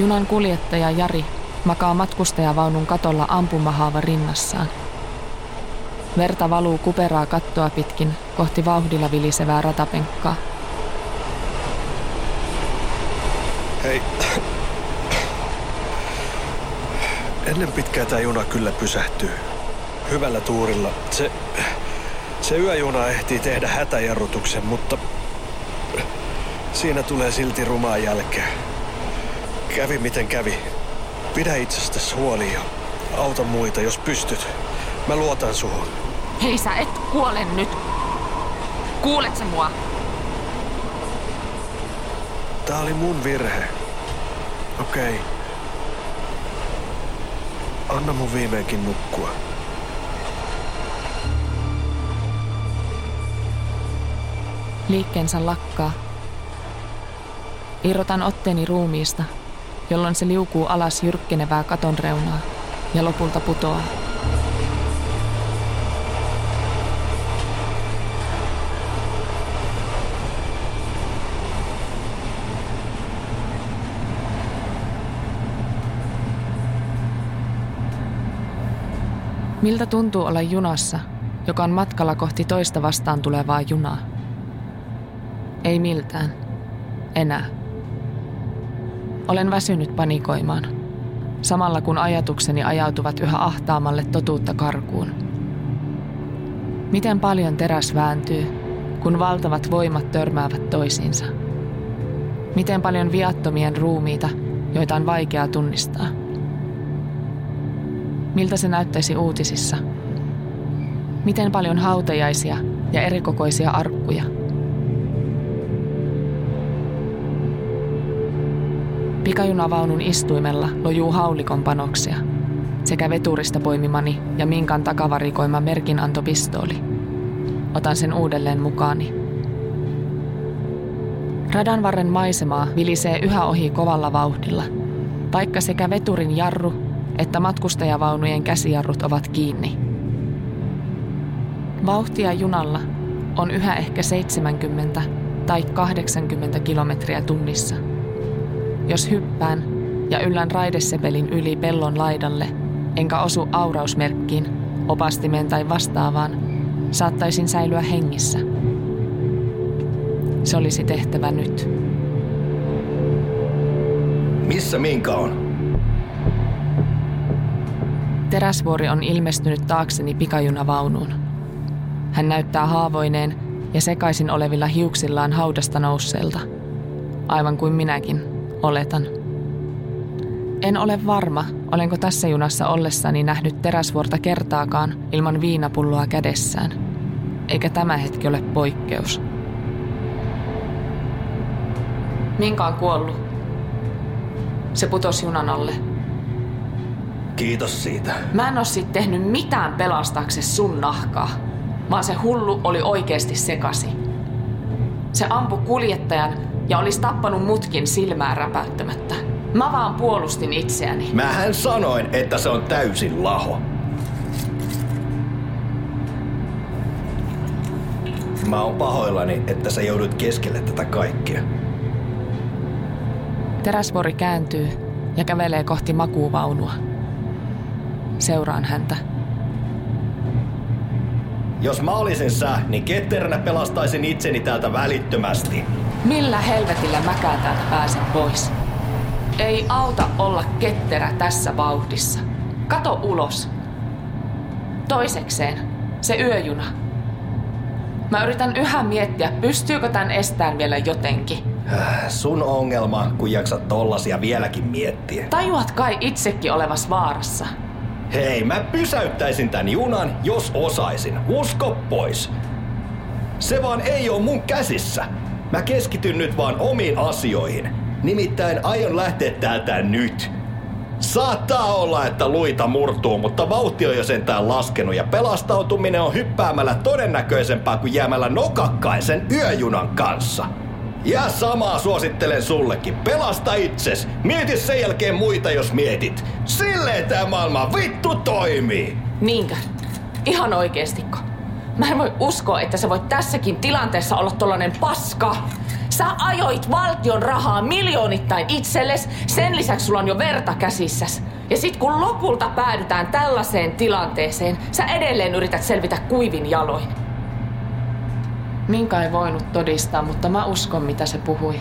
Junan kuljettaja Jari makaa matkustajavaunun katolla ampumahaava rinnassaan. Verta valuu kuperaa kattoa pitkin kohti vauhdilla vilisevää ratapenkkaa. Hei. Ennen pitkää tämä juna kyllä pysähtyy. Hyvällä tuurilla. Se, se yöjuna ehtii tehdä hätäjarrutuksen, mutta siinä tulee silti rumaa jälkeä. Kävi miten kävi. Pidä itsestäsi huoli ja auta muita, jos pystyt. Mä luotan suhun. Hei sä et kuole nyt. Kuulet sä mua? Tää oli mun virhe. Okei. Okay. Anna mun viimeinkin nukkua. Liikkeensä lakkaa. Irrotan otteeni ruumiista, jolloin se liukuu alas jyrkkenevää katon reunaa ja lopulta putoaa. Miltä tuntuu olla junassa, joka on matkalla kohti toista vastaan tulevaa junaa? Ei miltään. Enää. Olen väsynyt panikoimaan, samalla kun ajatukseni ajautuvat yhä ahtaamalle totuutta karkuun. Miten paljon teräs vääntyy, kun valtavat voimat törmäävät toisiinsa? Miten paljon viattomien ruumiita, joita on vaikea tunnistaa? Miltä se näyttäisi uutisissa? Miten paljon hautajaisia ja erikokoisia arkkuja? Pikajunavaunun istuimella lojuu haulikon panoksia sekä veturista poimimani ja minkan takavarikoima merkinantopistooli. Otan sen uudelleen mukaani. Radan varren maisemaa vilisee yhä ohi kovalla vauhdilla, vaikka sekä veturin jarru että matkustajavaunujen käsijarrut ovat kiinni. Vauhtia junalla on yhä ehkä 70 tai 80 kilometriä tunnissa. Jos hyppään ja yllän raidesepelin yli pellon laidalle, enkä osu aurausmerkkiin, opastimeen tai vastaavaan, saattaisin säilyä hengissä. Se olisi tehtävä nyt. Missä Minka on? Teräsvuori on ilmestynyt taakseni pikajunavaunuun. Hän näyttää haavoineen ja sekaisin olevilla hiuksillaan haudasta nousseelta. Aivan kuin minäkin, oletan. En ole varma, olenko tässä junassa ollessani nähnyt teräsvuorta kertaakaan ilman viinapulloa kädessään. Eikä tämä hetki ole poikkeus. Minka on kuollut. Se putosi junan alle. Kiitos siitä. Mä en oo siitä tehnyt mitään pelastaaksesi sun nahkaa, vaan se hullu oli oikeasti sekasi. Se ampu kuljettajan ja olisi tappanut mutkin silmää räpäyttämättä. Mä vaan puolustin itseäni. Mähän sanoin, että se on täysin laho. Mä oon pahoillani, että sä joudut keskelle tätä kaikkea. Teräsvori kääntyy ja kävelee kohti makuuvaunua. Seuraan häntä. Jos mä olisin sä, niin ketteränä pelastaisin itseni täältä välittömästi. Millä helvetillä mäkään täältä pääsen pois? Ei auta olla ketterä tässä vauhdissa. Kato ulos. Toisekseen, se yöjuna. Mä yritän yhä miettiä, pystyykö tän estään vielä jotenkin. Sun ongelma, kun jaksat tollasia vieläkin miettiä. Tajuat kai itsekin olevas vaarassa. Hei, mä pysäyttäisin tän junan, jos osaisin. Usko pois. Se vaan ei oo mun käsissä. Mä keskityn nyt vaan omiin asioihin. Nimittäin aion lähteä täältä nyt. Saattaa olla, että luita murtuu, mutta vauhti on jo sentään laskenut ja pelastautuminen on hyppäämällä todennäköisempää kuin jäämällä nokakkaisen yöjunan kanssa. Ja samaa suosittelen sullekin. Pelasta itses. Mieti sen jälkeen muita, jos mietit. Silleen tämä maailma vittu toimii. Niinkö? Ihan oikeestiko? Mä en voi uskoa, että sä voit tässäkin tilanteessa olla tollanen paska. Sä ajoit valtion rahaa miljoonittain itsellesi, sen lisäksi sulla on jo verta käsissäs. Ja sit kun lopulta päädytään tällaiseen tilanteeseen, sä edelleen yrität selvitä kuivin jaloin. Minkä ei voinut todistaa, mutta mä uskon mitä se puhui.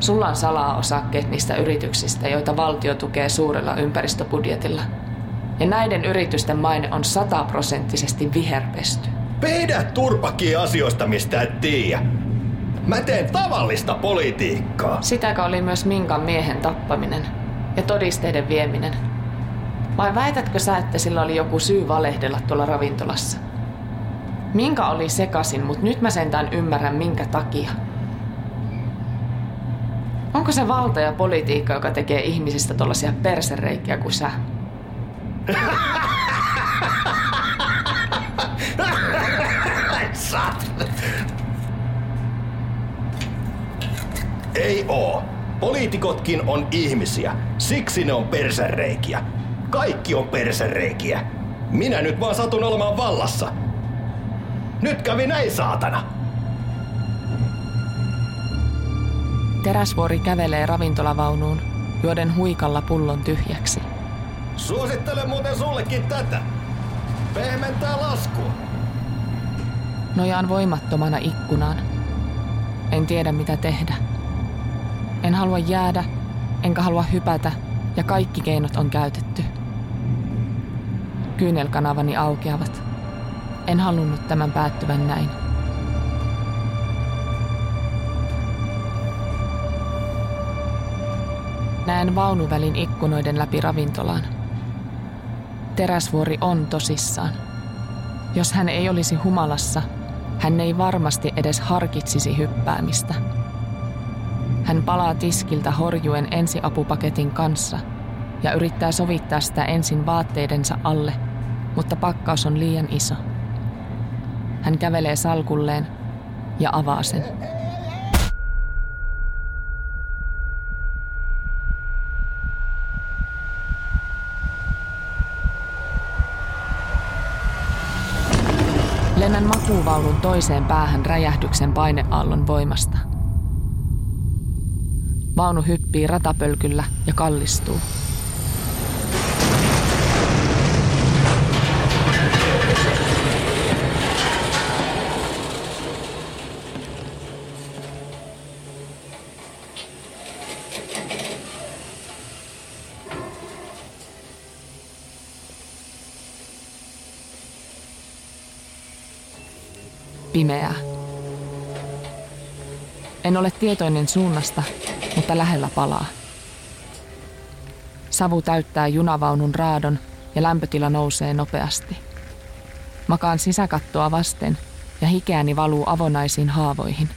Sulla on salaa osakkeet niistä yrityksistä, joita valtio tukee suurella ympäristöbudjetilla. Ja näiden yritysten maine on sataprosenttisesti viherpesty. Peidä turpakin asioista, mistä et tiedä. Mä teen tavallista politiikkaa. Sitäkö oli myös Minkan miehen tappaminen ja todisteiden vieminen? Vai väitätkö sä, että sillä oli joku syy valehdella tuolla ravintolassa? Minka oli sekasin, mutta nyt mä sentään ymmärrän minkä takia. Onko se valta ja politiikka, joka tekee ihmisistä tollasia persereikiä kuin sä? Ei oo. Poliitikotkin on ihmisiä. Siksi ne on persereikiä. Kaikki on persereikiä. Minä nyt vaan satun olemaan vallassa. Nyt kävi näin saatana. Teräsvuori kävelee ravintolavaunuun, juoden huikalla pullon tyhjäksi. Suosittelen muuten sullekin tätä. Pehmentää laskua. Nojaan voimattomana ikkunaan. En tiedä mitä tehdä. En halua jäädä, enkä halua hypätä, ja kaikki keinot on käytetty. Kyynelkanavani aukeavat. En halunnut tämän päättyvän näin. Näen vaunuvälin ikkunoiden läpi ravintolaan. Teräsvuori on tosissaan. Jos hän ei olisi humalassa, hän ei varmasti edes harkitsisi hyppäämistä. Hän palaa tiskiltä horjuen ensiapupaketin kanssa ja yrittää sovittaa sitä ensin vaatteidensa alle, mutta pakkaus on liian iso. Hän kävelee salkulleen ja avaa sen. Lennän makuuvaunun toiseen päähän räjähdyksen paineaallon voimasta. Vaunu hyppii ratapölkyllä ja kallistuu. Pimeää. En ole tietoinen suunnasta, mutta lähellä palaa. Savu täyttää junavaunun raadon ja lämpötila nousee nopeasti. Makaan sisäkattoa vasten ja hikeäni valuu avonaisiin haavoihin.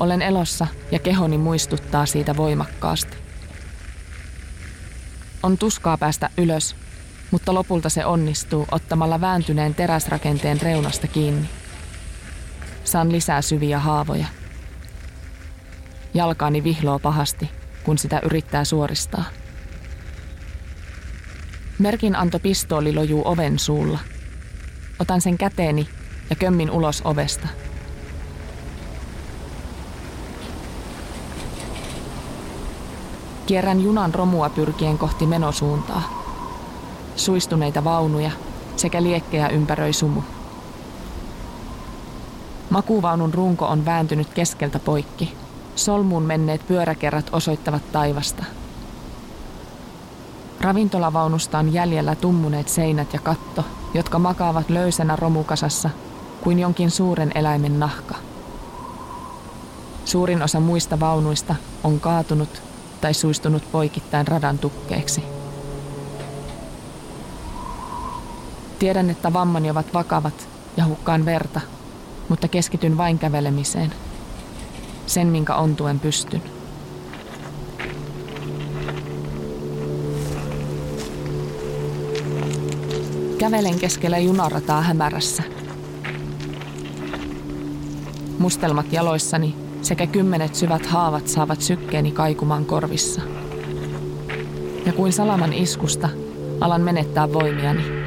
Olen elossa ja kehoni muistuttaa siitä voimakkaasti. On tuskaa päästä ylös, mutta lopulta se onnistuu ottamalla vääntyneen teräsrakenteen reunasta kiinni. Saan lisää syviä haavoja. Jalkaani vihloo pahasti, kun sitä yrittää suoristaa. Merkin anto pistooli lojuu oven suulla. Otan sen käteeni ja kömmin ulos ovesta. Kierrän junan romua pyrkien kohti menosuuntaa. Suistuneita vaunuja sekä liekkejä ympäröi sumu. Makuvaunun runko on vääntynyt keskeltä poikki. Solmuun menneet pyöräkerrat osoittavat taivasta. Ravintolavaunusta on jäljellä tummuneet seinät ja katto, jotka makaavat löysänä romukasassa kuin jonkin suuren eläimen nahka. Suurin osa muista vaunuista on kaatunut tai suistunut poikittain radan tukkeeksi. Tiedän, että vammani ovat vakavat ja hukkaan verta, mutta keskityn vain kävelemiseen. Sen, minkä ontuen pystyn. Kävelen keskellä junarataa hämärässä. Mustelmat jaloissani sekä kymmenet syvät haavat saavat sykkeeni kaikumaan korvissa. Ja kuin salaman iskusta alan menettää voimiani.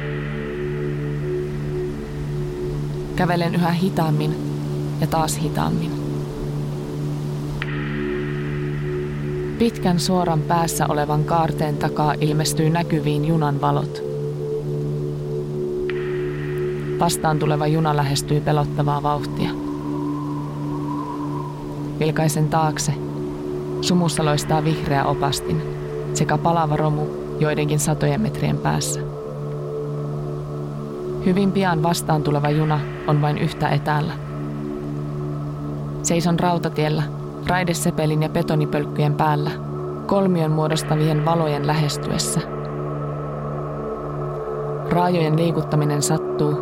Kävelen yhä hitaammin ja taas hitaammin. Pitkän suoran päässä olevan kaarteen takaa ilmestyy näkyviin junan valot. Vastaan tuleva juna lähestyy pelottavaa vauhtia. Vilkaisen taakse. Sumussa loistaa vihreä opastin sekä palava romu joidenkin satojen metrien päässä. Hyvin pian vastaan tuleva juna on vain yhtä etäällä. Seison rautatiellä, raidesepelin ja betonipölkkyjen päällä, kolmion muodostavien valojen lähestyessä. Raajojen liikuttaminen sattuu,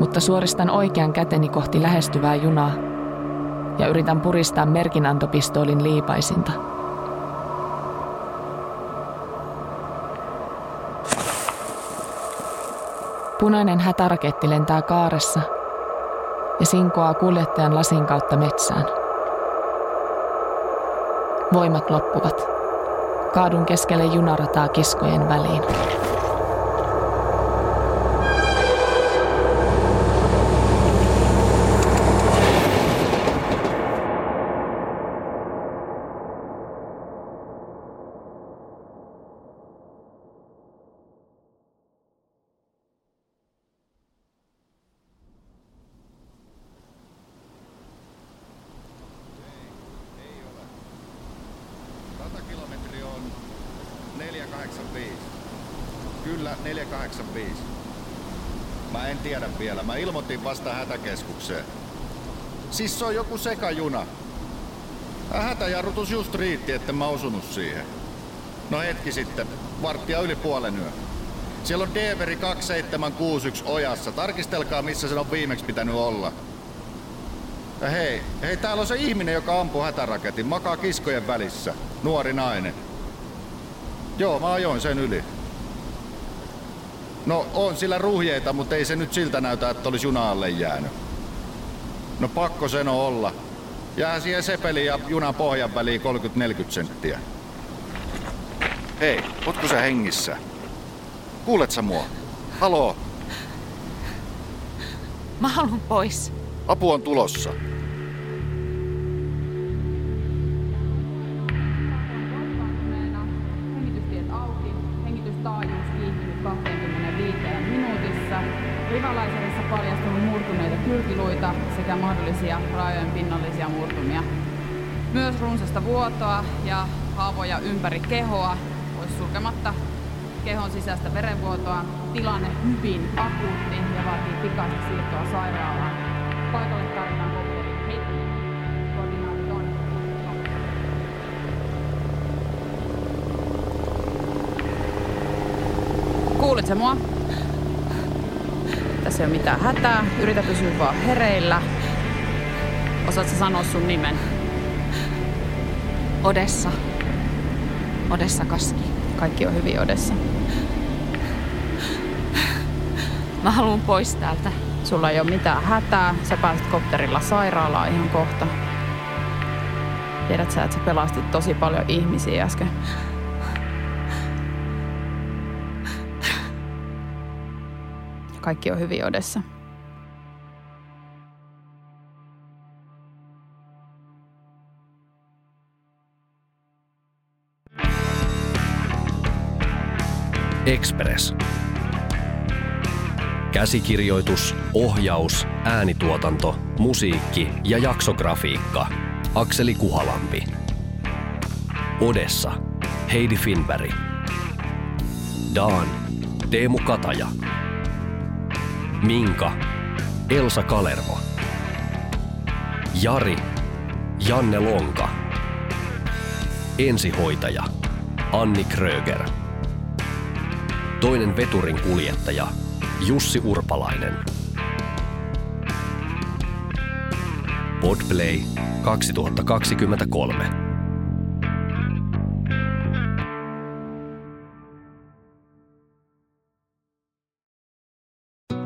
mutta suoristan oikean käteni kohti lähestyvää junaa ja yritän puristaa merkinantopistoolin liipaisinta. Punainen hätäraketti lentää kaaressa ja sinkoaa kuljettajan lasin kautta metsään. Voimat loppuvat. Kaadun keskelle junarataa kiskojen väliin. Ratakilometri on 485. Kyllä, 485. Mä en tiedä vielä. Mä ilmoitin vasta hätäkeskukseen. Siis se on joku sekajuna. Äh, Hätäjarrutus just riitti, että mä osunut siihen. No hetki sitten, varttia yli puolen yö. Siellä on Deveri 2761 ojassa. Tarkistelkaa, missä sen on viimeksi pitänyt olla. Hei, hei, täällä on se ihminen, joka ampuu hätäraketin. Makaa kiskojen välissä. Nuori nainen. Joo, mä ajoin sen yli. No, on sillä ruhjeita, mutta ei se nyt siltä näytä, että olisi juna alle jäänyt. No pakko sen on olla. Jää siihen sepelin ja junan pohjan väliin 30-40 senttiä. Hei, ootko sä hengissä? Kuulet sä mua? Haloo, Mä haluan pois. apu on tulossa. Rivalaiserissa paljastunut murtuneita kylkiluita sekä mahdollisia raajojen pinnallisia murtumia. Myös runsasta vuotoa ja haavoja ympäri kehoa, pois sulkematta kehon sisäistä verenvuotoa. Tilanne hyvin akuutti ja vaatii pikaista siirtoa sairaalaan. Paikalle tarvitaan kopteri. Hei, koordinaatit on. Kuulit sä mua? Tässä ei ole mitään hätää. Yritä pysyä vaan hereillä. Osaatko sanoa sun nimen? Odessa. Odessa Kaski. Kaikki on hyvin Odessa. Mä haluan pois täältä. Sulla ei ole mitään hätää. Sä pääset kopterilla sairaalaan ihan kohta. Tiedät sä, että sä pelastit tosi paljon ihmisiä äsken. Kaikki on hyvin Odessa. Express. Käsikirjoitus, ohjaus, äänituotanto, musiikki ja jaksografiikka. Akseli Kuhalampi. Odessa. Heidi Finberg. Daan. Teemu Kataja. Minka. Elsa Kalervo. Jari. Janne Lonka. Ensihoitaja. Anni Kröger. Toinen veturin kuljettaja Jussi Urpalainen. Podplay 2023.